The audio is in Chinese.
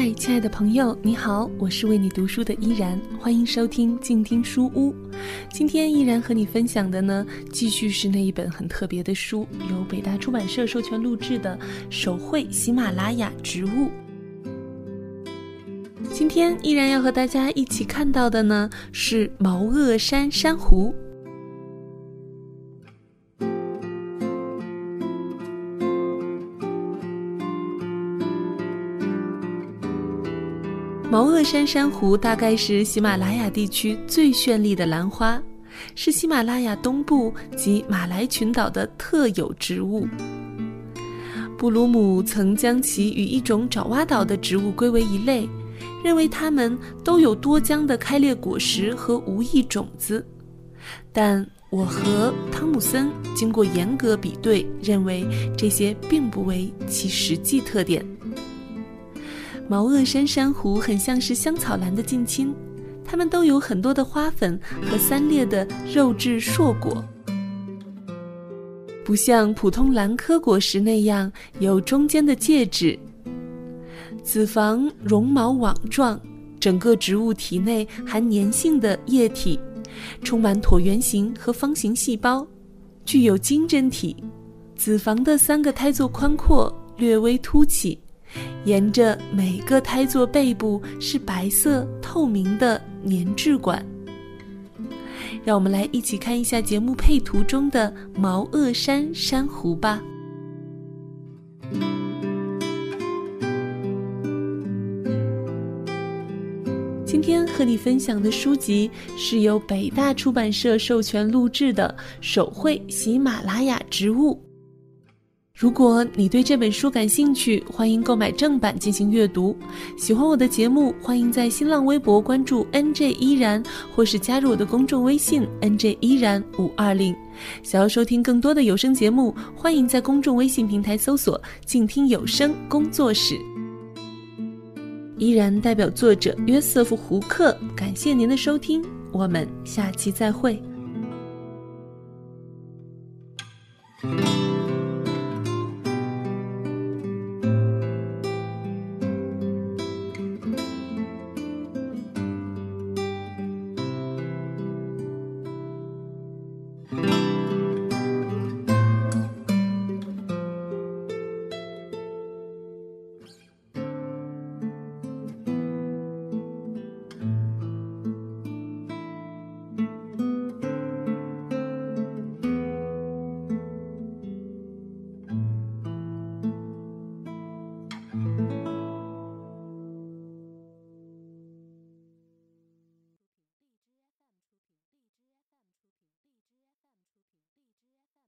嗨，亲爱的朋友，你好，我是为你读书的依然，欢迎收听静听书屋。今天依然和你分享的呢，继续是那一本很特别的书，由北大出版社授权录制的《手绘喜马拉雅植物》。今天依然要和大家一起看到的呢，是毛萼山珊瑚。毛萼山珊瑚大概是喜马拉雅地区最绚丽的兰花，是喜马拉雅东部及马来群岛的特有植物。布鲁姆曾将其与一种爪哇岛的植物归为一类，认为它们都有多浆的开裂果实和无益种子。但我和汤姆森经过严格比对，认为这些并不为其实际特点。毛萼山珊瑚很像是香草兰的近亲，它们都有很多的花粉和三裂的肉质硕果，不像普通兰科果实那样有中间的介质。子房绒毛网状，整个植物体内含粘性的液体，充满椭圆形和方形细胞，具有晶针体。子房的三个胎座宽阔，略微凸起。沿着每个胎座背部是白色透明的粘质管。让我们来一起看一下节目配图中的毛萼山珊瑚吧。今天和你分享的书籍是由北大出版社授权录制的《手绘喜马拉雅植物》。如果你对这本书感兴趣，欢迎购买正版进行阅读。喜欢我的节目，欢迎在新浪微博关注 “N J 依然”或是加入我的公众微信 “N J 依然五二零”。想要收听更多的有声节目，欢迎在公众微信平台搜索“静听有声工作室”。依然代表作者约瑟夫·胡克，感谢您的收听，我们下期再会。